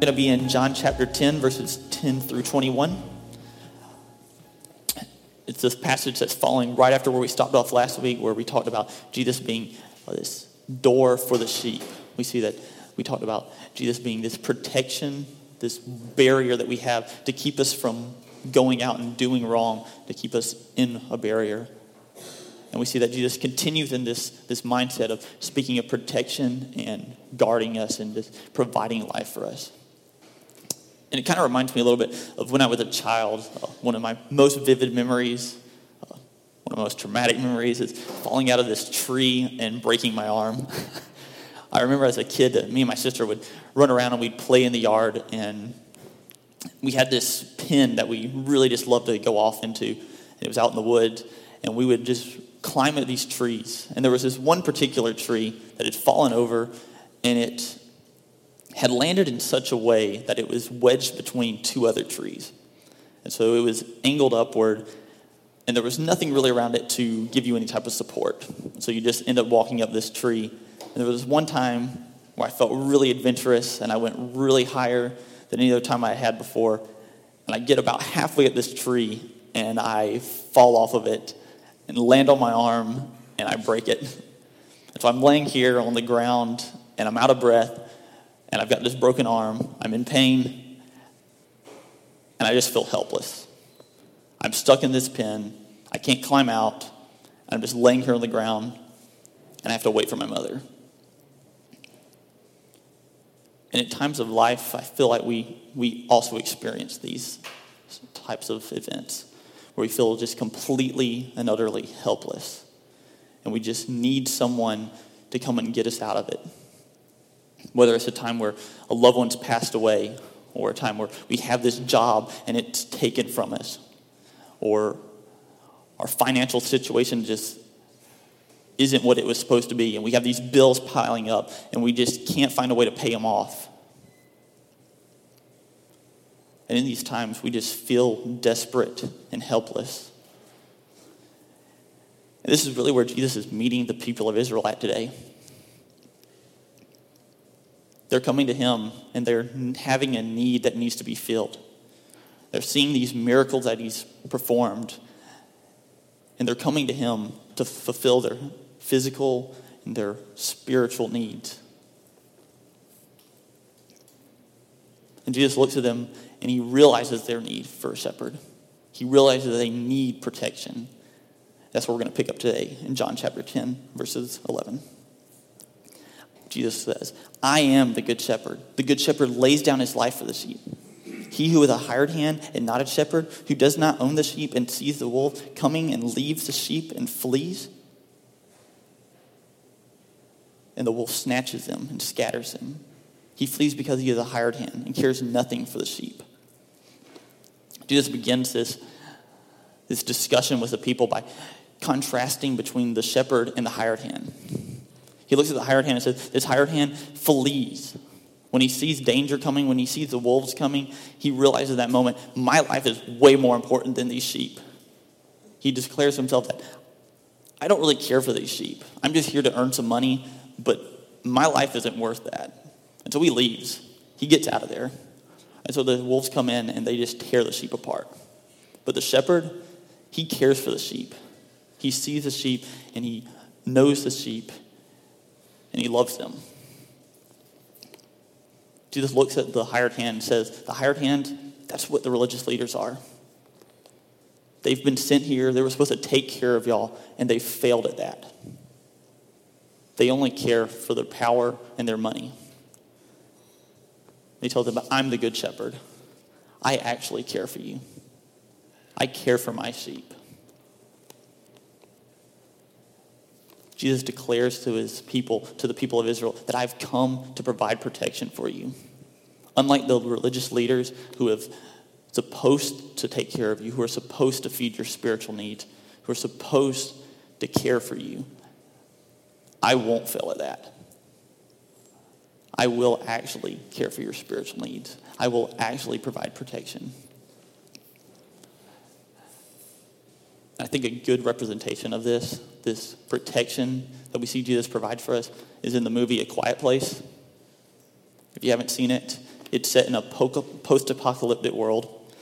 Going to be in John chapter 10, verses 10 through 21. It's this passage that's following right after where we stopped off last week, where we talked about Jesus being this door for the sheep. We see that we talked about Jesus being this protection, this barrier that we have to keep us from going out and doing wrong, to keep us in a barrier. And we see that Jesus continues in this, this mindset of speaking of protection and guarding us and just providing life for us. And it kind of reminds me a little bit of when I was a child. Uh, one of my most vivid memories, uh, one of my most traumatic memories, is falling out of this tree and breaking my arm. I remember as a kid me and my sister would run around and we'd play in the yard, and we had this pin that we really just loved to go off into. It was out in the woods, and we would just climb at these trees. And there was this one particular tree that had fallen over, and it had landed in such a way that it was wedged between two other trees. And so it was angled upward, and there was nothing really around it to give you any type of support. So you just end up walking up this tree and there was one time where I felt really adventurous and I went really higher than any other time I had before. And I get about halfway up this tree and I fall off of it and land on my arm and I break it. And so I'm laying here on the ground and I'm out of breath and I've got this broken arm. I'm in pain and I just feel helpless. I'm stuck in this pen. I can't climb out. I'm just laying here on the ground and I have to wait for my mother. And at times of life, I feel like we, we also experience these types of events where we feel just completely and utterly helpless. And we just need someone to come and get us out of it. Whether it's a time where a loved one's passed away, or a time where we have this job and it's taken from us, or our financial situation just isn't what it was supposed to be, and we have these bills piling up, and we just can't find a way to pay them off. And in these times, we just feel desperate and helpless. And this is really where Jesus is meeting the people of Israel at today. They're coming to him and they're having a need that needs to be filled. They're seeing these miracles that he's performed, and they're coming to him to fulfill their physical and their spiritual needs. And Jesus looks at them and he realizes their need for a shepherd. He realizes that they need protection. That's what we're going to pick up today in John chapter 10, verses 11. Jesus says, I am the good shepherd. The good shepherd lays down his life for the sheep. He who is a hired hand and not a shepherd, who does not own the sheep and sees the wolf coming and leaves the sheep and flees, and the wolf snatches him and scatters him. He flees because he is a hired hand and cares nothing for the sheep. Jesus begins this, this discussion with the people by contrasting between the shepherd and the hired hand. He looks at the hired hand and says, This hired hand flees. When he sees danger coming, when he sees the wolves coming, he realizes that moment, my life is way more important than these sheep. He declares himself that I don't really care for these sheep. I'm just here to earn some money but my life isn't worth that. And so he leaves. He gets out of there. And so the wolves come in and they just tear the sheep apart. But the shepherd, he cares for the sheep. He sees the sheep and he knows the sheep and he loves them. Jesus looks at the hired hand and says, The hired hand, that's what the religious leaders are. They've been sent here, they were supposed to take care of y'all, and they failed at that. They only care for their power and their money. He told them, I'm the good shepherd. I actually care for you. I care for my sheep. Jesus declares to his people, to the people of Israel, that I've come to provide protection for you. Unlike the religious leaders who have supposed to take care of you, who are supposed to feed your spiritual needs, who are supposed to care for you, I won't fail at that. I will actually care for your spiritual needs. I will actually provide protection. I think a good representation of this, this protection that we see Jesus provide for us, is in the movie A Quiet Place. If you haven't seen it, it's set in a post apocalyptic world,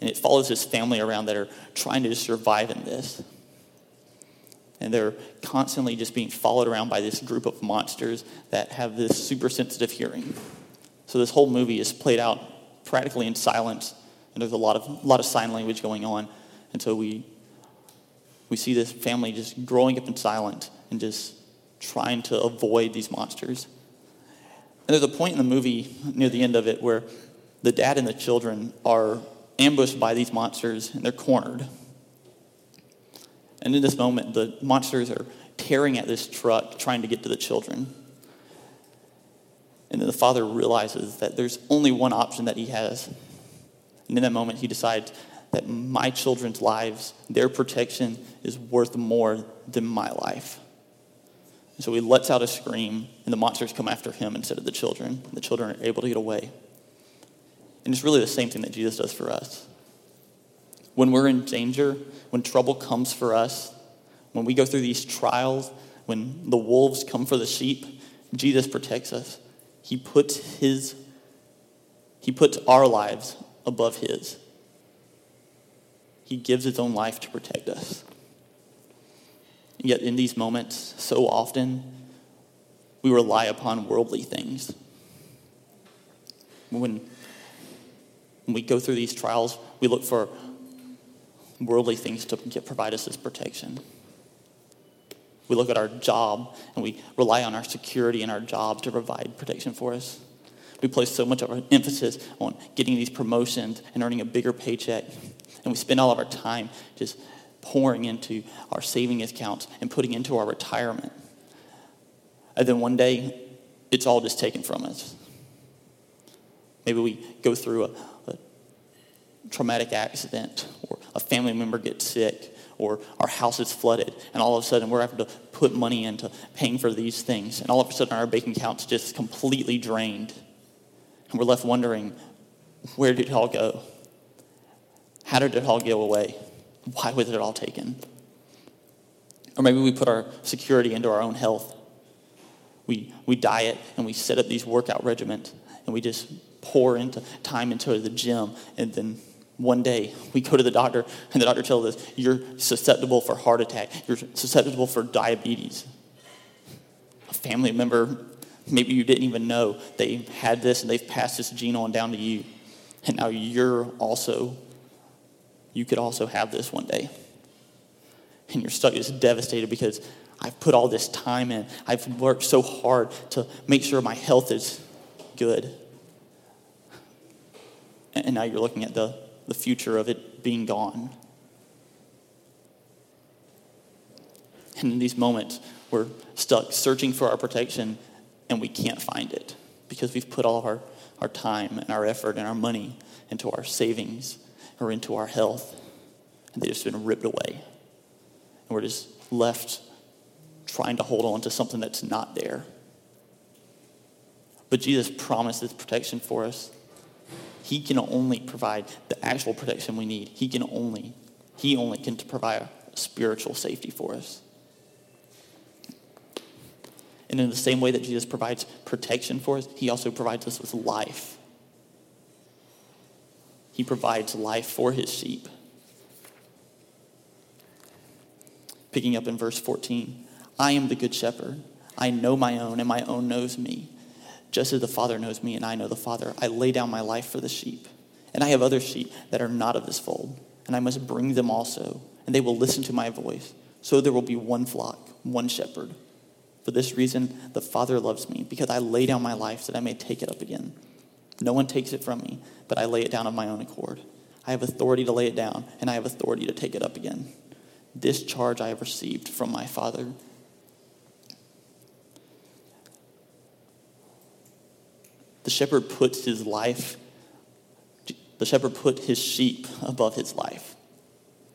and it follows this family around that are trying to survive in this. And they're constantly just being followed around by this group of monsters that have this super sensitive hearing. So this whole movie is played out practically in silence, and there's a lot of, a lot of sign language going on. And so we, we see this family just growing up in silence and just trying to avoid these monsters. And there's a point in the movie near the end of it where the dad and the children are ambushed by these monsters and they're cornered. And in this moment, the monsters are tearing at this truck, trying to get to the children. And then the father realizes that there's only one option that he has. And in that moment, he decides that my children's lives, their protection, is worth more than my life. And so he lets out a scream, and the monsters come after him instead of the children. The children are able to get away. And it's really the same thing that Jesus does for us. When we're in danger, when trouble comes for us, when we go through these trials, when the wolves come for the sheep, Jesus protects us. He puts his he puts our lives above his. He gives his own life to protect us. Yet in these moments, so often, we rely upon worldly things. When, when we go through these trials, we look for worldly things to get, provide us this protection. We look at our job and we rely on our security in our job to provide protection for us. We place so much of our emphasis on getting these promotions and earning a bigger paycheck. And we spend all of our time just pouring into our saving accounts and putting into our retirement. And then one day, it's all just taken from us. Maybe we go through a, a traumatic accident or a family member gets sick or our house is flooded, and all of a sudden we're having to put money into paying for these things, and all of a sudden our bank account's just completely drained, and we're left wondering, where did it all go? How did it all go away? Why was it all taken? Or maybe we put our security into our own health. We, we diet and we set up these workout regimens and we just pour into time into the gym and then one day we go to the doctor and the doctor tells us you're susceptible for heart attack you're susceptible for diabetes a family member maybe you didn't even know they had this and they've passed this gene on down to you. And now you're also you could also have this one day. And you're stuck just devastated because i've put all this time in. I've worked so hard to make sure my health is good. And now you're looking at the the future of it being gone. And in these moments, we're stuck searching for our protection and we can't find it because we've put all our, our time and our effort and our money into our savings or into our health and they've just been ripped away. And we're just left trying to hold on to something that's not there. But Jesus promises protection for us. He can only provide the actual protection we need. He can only, he only can provide spiritual safety for us. And in the same way that Jesus provides protection for us, he also provides us with life. He provides life for his sheep. Picking up in verse 14, I am the good shepherd. I know my own, and my own knows me. Just as the Father knows me and I know the Father, I lay down my life for the sheep. And I have other sheep that are not of this fold, and I must bring them also, and they will listen to my voice. So there will be one flock, one shepherd. For this reason, the Father loves me, because I lay down my life that I may take it up again. No one takes it from me, but I lay it down of my own accord. I have authority to lay it down, and I have authority to take it up again. This charge I have received from my Father. the shepherd puts his life, the shepherd put his sheep above his life.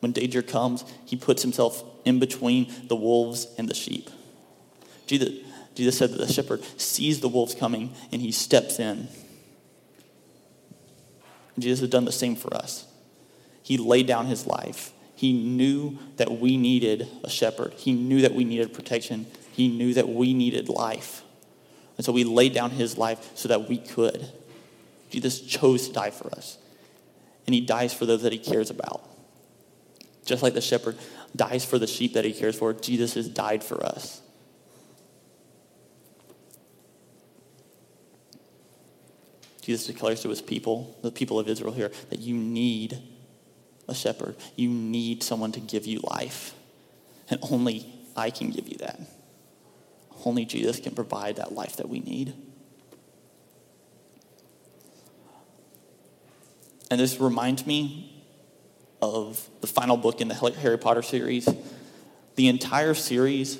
When danger comes, he puts himself in between the wolves and the sheep. Jesus, Jesus said that the shepherd sees the wolves coming and he steps in. Jesus has done the same for us. He laid down his life. He knew that we needed a shepherd. He knew that we needed protection. He knew that we needed life. And so he laid down his life so that we could. Jesus chose to die for us. And he dies for those that he cares about. Just like the shepherd dies for the sheep that he cares for, Jesus has died for us. Jesus declares to his people, the people of Israel here, that you need a shepherd. You need someone to give you life. And only I can give you that. Only Jesus can provide that life that we need. And this reminds me of the final book in the Harry Potter series. The entire series,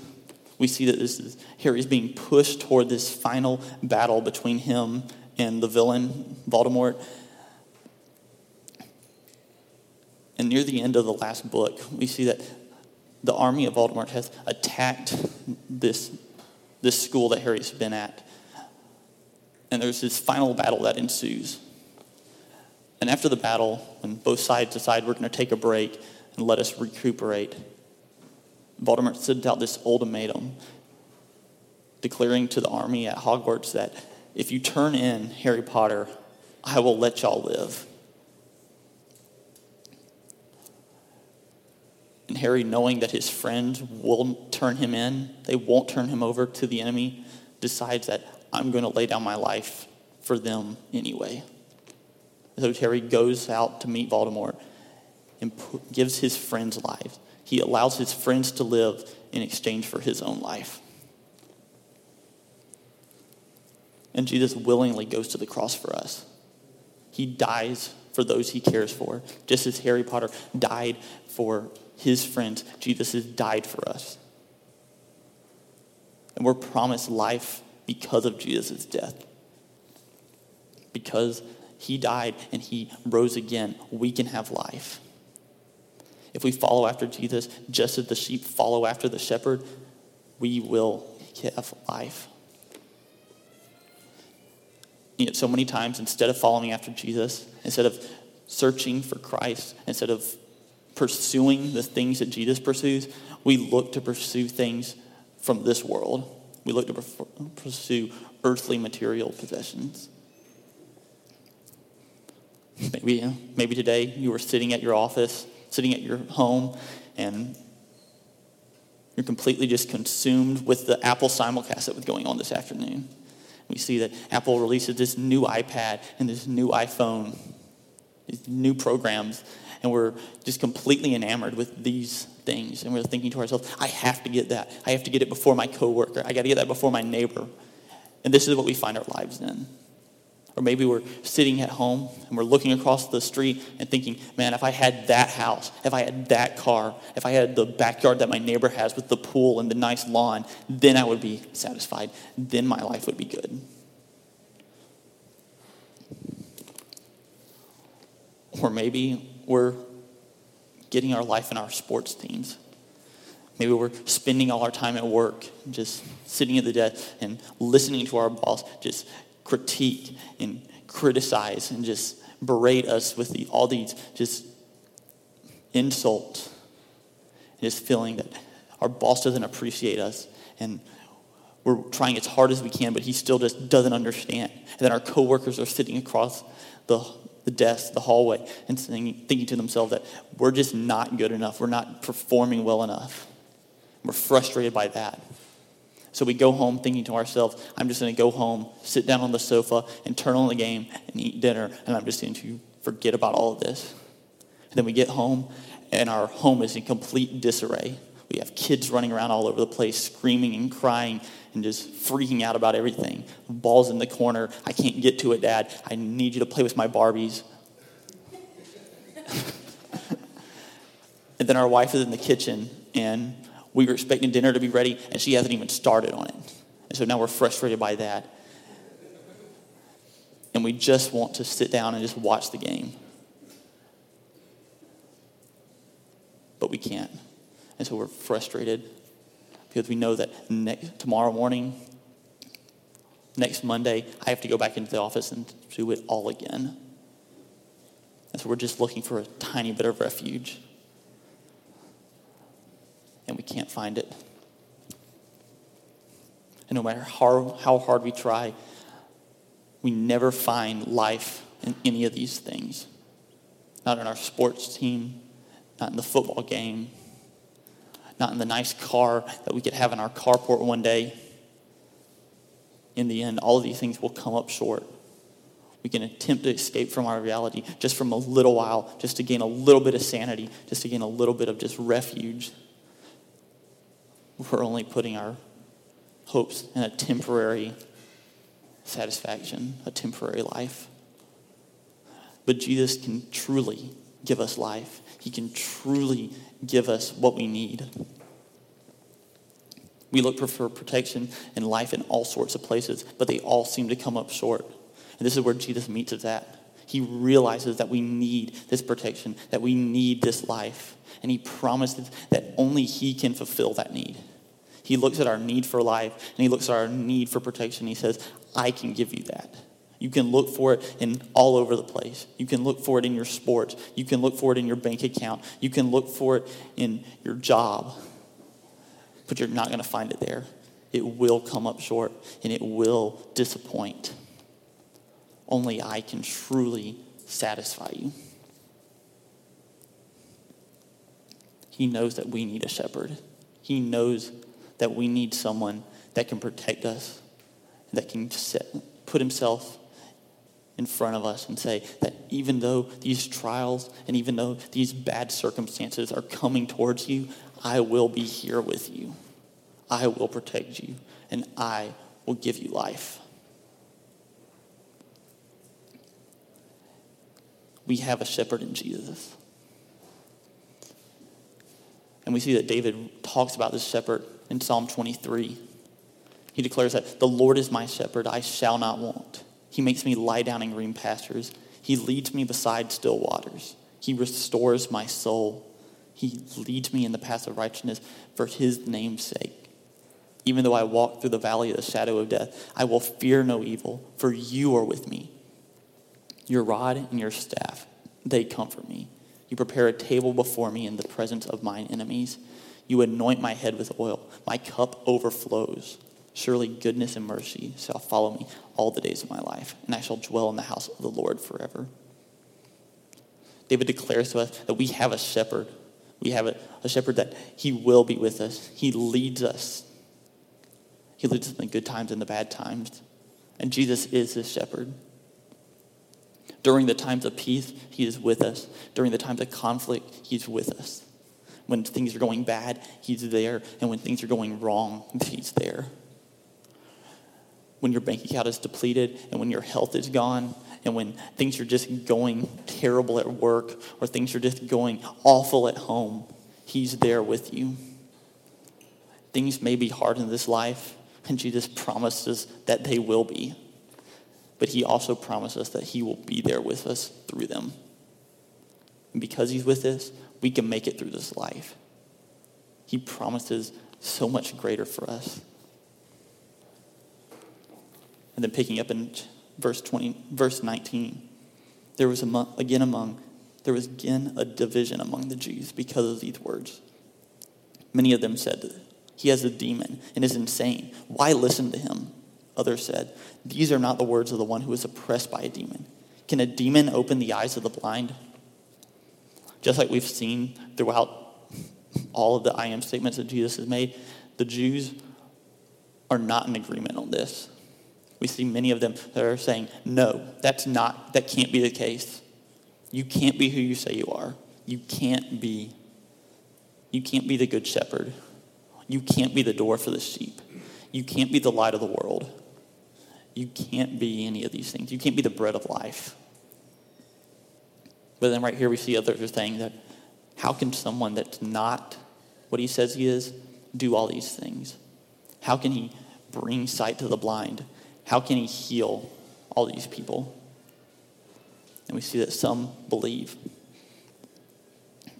we see that this is Harry's being pushed toward this final battle between him and the villain, Voldemort. And near the end of the last book, we see that the army of Voldemort has attacked this, this school that Harry's been at. And there's this final battle that ensues. And after the battle, when both sides decide we're going to take a break and let us recuperate, Voldemort sends out this ultimatum declaring to the army at Hogwarts that if you turn in Harry Potter, I will let y'all live. And Harry, knowing that his friends will turn him in, they won't turn him over to the enemy, decides that I'm going to lay down my life for them anyway. So Harry goes out to meet Voldemort and gives his friends lives. He allows his friends to live in exchange for his own life. And Jesus willingly goes to the cross for us. He dies for those he cares for. Just as Harry Potter died for his friends, Jesus has died for us. And we're promised life because of Jesus' death. Because he died and he rose again, we can have life. If we follow after Jesus, just as the sheep follow after the shepherd, we will have life you know, so many times instead of following after Jesus, instead of searching for Christ, instead of pursuing the things that Jesus pursues, we look to pursue things from this world. We look to pursue earthly material possessions. Maybe, maybe today you were sitting at your office, sitting at your home, and you're completely just consumed with the Apple simulcast that was going on this afternoon. We see that Apple releases this new iPad and this new iPhone, these new programs, and we're just completely enamored with these things. And we're thinking to ourselves, I have to get that. I have to get it before my coworker. I got to get that before my neighbor. And this is what we find our lives in. Or maybe we're sitting at home and we're looking across the street and thinking, man, if I had that house, if I had that car, if I had the backyard that my neighbor has with the pool and the nice lawn, then I would be satisfied. Then my life would be good. Or maybe we're getting our life in our sports teams. Maybe we're spending all our time at work, just sitting at the desk and listening to our boss just critique and criticize and just berate us with the, all these just insults. And just feeling that our boss doesn't appreciate us and we're trying as hard as we can, but he still just doesn't understand. And then our coworkers are sitting across the, the desk, the hallway, and thinking, thinking to themselves that we're just not good enough. We're not performing well enough. We're frustrated by that. So we go home thinking to ourselves, I'm just going to go home, sit down on the sofa, and turn on the game and eat dinner, and I'm just going to forget about all of this. And then we get home, and our home is in complete disarray. We have kids running around all over the place, screaming and crying and just freaking out about everything. Ball's in the corner. I can't get to it, Dad. I need you to play with my Barbies. and then our wife is in the kitchen, and we were expecting dinner to be ready, and she hasn't even started on it. And so now we're frustrated by that. and we just want to sit down and just watch the game. But we can't. And so we're frustrated because we know that next, tomorrow morning, next Monday, I have to go back into the office and do it all again. And so we're just looking for a tiny bit of refuge. And we can't find it. And no matter how, how hard we try, we never find life in any of these things. Not in our sports team, not in the football game, not in the nice car that we could have in our carport one day. In the end, all of these things will come up short. We can attempt to escape from our reality just from a little while, just to gain a little bit of sanity, just to gain a little bit of just refuge. We're only putting our hopes in a temporary satisfaction, a temporary life. But Jesus can truly give us life. He can truly give us what we need. We look for protection and life in all sorts of places, but they all seem to come up short. And this is where Jesus meets us at. He realizes that we need this protection, that we need this life. And he promises that only he can fulfill that need. He looks at our need for life and he looks at our need for protection. He says, I can give you that. You can look for it in all over the place. You can look for it in your sports. You can look for it in your bank account. You can look for it in your job. But you're not going to find it there. It will come up short and it will disappoint. Only I can truly satisfy you. He knows that we need a shepherd. He knows that we need someone that can protect us, that can set, put himself in front of us and say that even though these trials and even though these bad circumstances are coming towards you, I will be here with you. I will protect you and I will give you life. We have a shepherd in Jesus. We see that David talks about this shepherd in Psalm 23. He declares that the Lord is my shepherd, I shall not want. He makes me lie down in green pastures. He leads me beside still waters. He restores my soul. He leads me in the path of righteousness for his name's sake. Even though I walk through the valley of the shadow of death, I will fear no evil, for you are with me. Your rod and your staff, they comfort me. You prepare a table before me in the presence of mine enemies. You anoint my head with oil. My cup overflows. Surely goodness and mercy shall follow me all the days of my life, and I shall dwell in the house of the Lord forever. David declares to us that we have a shepherd. We have a, a shepherd that he will be with us. He leads us. He leads us in the good times and the bad times. And Jesus is this shepherd. During the times of peace, he is with us. During the times of conflict, he's with us. When things are going bad, he's there. And when things are going wrong, he's there when your bank account is depleted and when your health is gone and when things are just going terrible at work or things are just going awful at home, He's there with you. Things may be hard in this life, and Jesus promises that they will be. But He also promises us that He will be there with us through them. And because He's with us, we can make it through this life. He promises so much greater for us. And then picking up in verse 20, verse 19, there was among, again among, there was again a division among the Jews because of these words. Many of them said, he has a demon and is insane. Why listen to him? Others said, these are not the words of the one who is oppressed by a demon. Can a demon open the eyes of the blind? Just like we've seen throughout all of the I am statements that Jesus has made, the Jews are not in agreement on this. We see many of them that are saying, no, that's not, that can't be the case. You can't be who you say you are. You can't be, you can't be the good shepherd. You can't be the door for the sheep. You can't be the light of the world. You can't be any of these things. You can't be the bread of life. But then right here we see others are saying that how can someone that's not what he says he is do all these things? How can he bring sight to the blind? How can he heal all these people? And we see that some believe.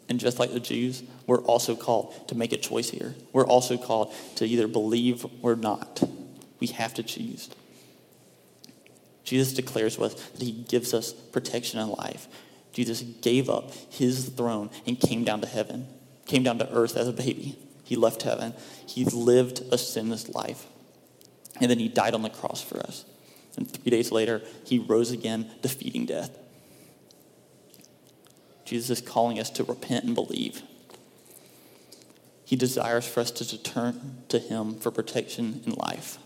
And just like the Jews, we're also called to make a choice here. We're also called to either believe or not. We have to choose. Jesus declares to us that he gives us protection and life. Jesus gave up his throne and came down to heaven, came down to earth as a baby. He left heaven. He lived a sinless life. And then he died on the cross for us. And three days later, he rose again, defeating death. Jesus is calling us to repent and believe. He desires for us to turn to him for protection and life.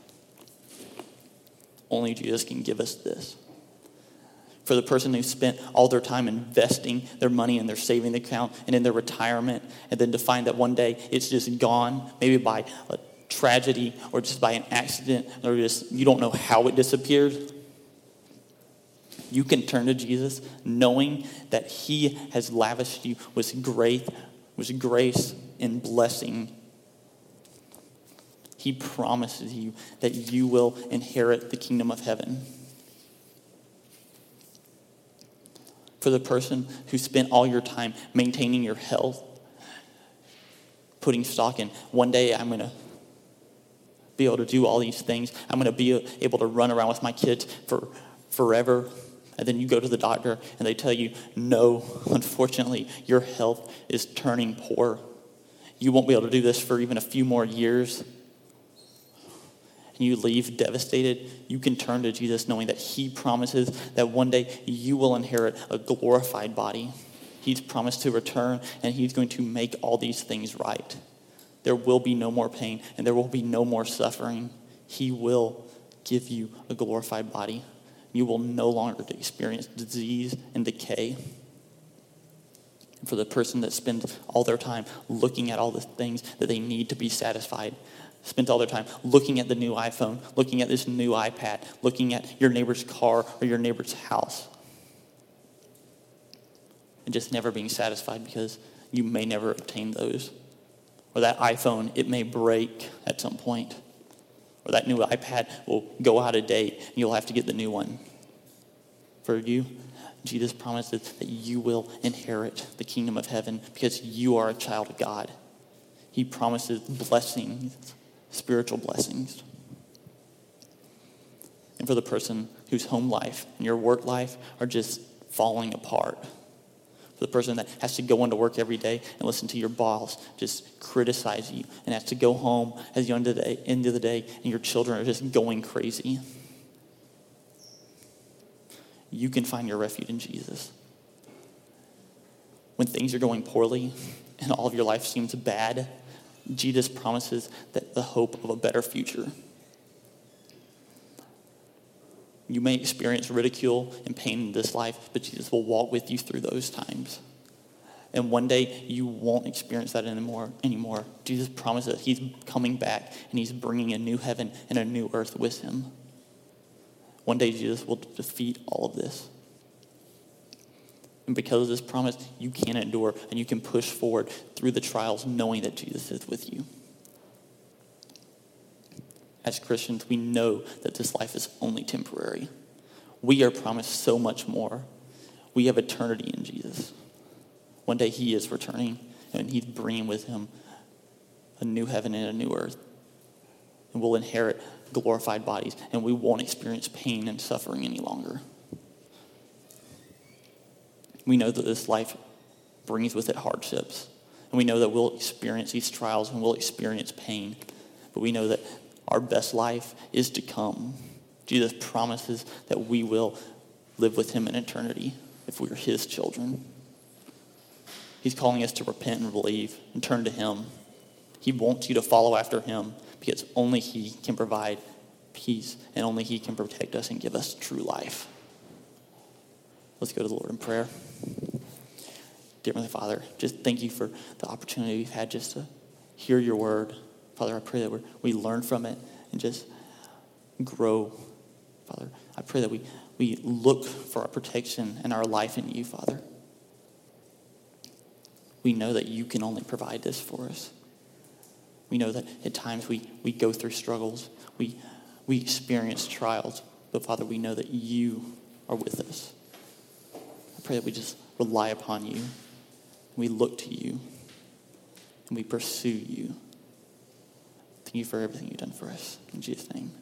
Only Jesus can give us this. For the person who spent all their time investing their money in their saving account and in their retirement, and then to find that one day it's just gone, maybe by a tragedy or just by an accident, or just you don't know how it disappeared. You can turn to Jesus knowing that He has lavished you with grace, with grace and blessing he promises you that you will inherit the kingdom of heaven. For the person who spent all your time maintaining your health, putting stock in, one day I'm going to be able to do all these things. I'm going to be able to run around with my kids for forever. And then you go to the doctor and they tell you, no, unfortunately, your health is turning poor. You won't be able to do this for even a few more years and you leave devastated, you can turn to Jesus knowing that He promises that one day you will inherit a glorified body. He's promised to return and He's going to make all these things right. There will be no more pain and there will be no more suffering. He will give you a glorified body. You will no longer experience disease and decay. For the person that spends all their time looking at all the things that they need to be satisfied, spent all their time looking at the new iPhone, looking at this new iPad, looking at your neighbor's car or your neighbor's house. And just never being satisfied because you may never obtain those. Or that iPhone, it may break at some point. Or that new iPad will go out of date and you'll have to get the new one. For you, Jesus promises that you will inherit the kingdom of heaven because you are a child of God. He promises blessings spiritual blessings. And for the person whose home life and your work life are just falling apart. For the person that has to go into work every day and listen to your boss just criticize you and has to go home at the end of the day, end of the day and your children are just going crazy. You can find your refuge in Jesus. When things are going poorly and all of your life seems bad, Jesus promises that the hope of a better future. You may experience ridicule and pain in this life, but Jesus will walk with you through those times. And one day you won't experience that anymore. Anymore, Jesus promises that He's coming back and He's bringing a new heaven and a new earth with Him. One day Jesus will defeat all of this. And because of this promise, you can endure and you can push forward through the trials knowing that Jesus is with you. As Christians, we know that this life is only temporary. We are promised so much more. We have eternity in Jesus. One day he is returning and he's bringing with him a new heaven and a new earth. And we'll inherit glorified bodies and we won't experience pain and suffering any longer. We know that this life brings with it hardships. And we know that we'll experience these trials and we'll experience pain. But we know that our best life is to come. Jesus promises that we will live with him in eternity if we are his children. He's calling us to repent and believe and turn to him. He wants you to follow after him because only he can provide peace and only he can protect us and give us true life. Let's go to the Lord in prayer. Dear Heavenly Father, just thank you for the opportunity we've had just to hear your word. Father, I pray that we we learn from it and just grow. Father, I pray that we, we look for our protection and our life in you, Father. We know that you can only provide this for us. We know that at times we, we go through struggles, we, we experience trials, but Father, we know that you are with us. Pray that we just rely upon you. We look to you. And we pursue you. Thank you for everything you've done for us. In Jesus' name.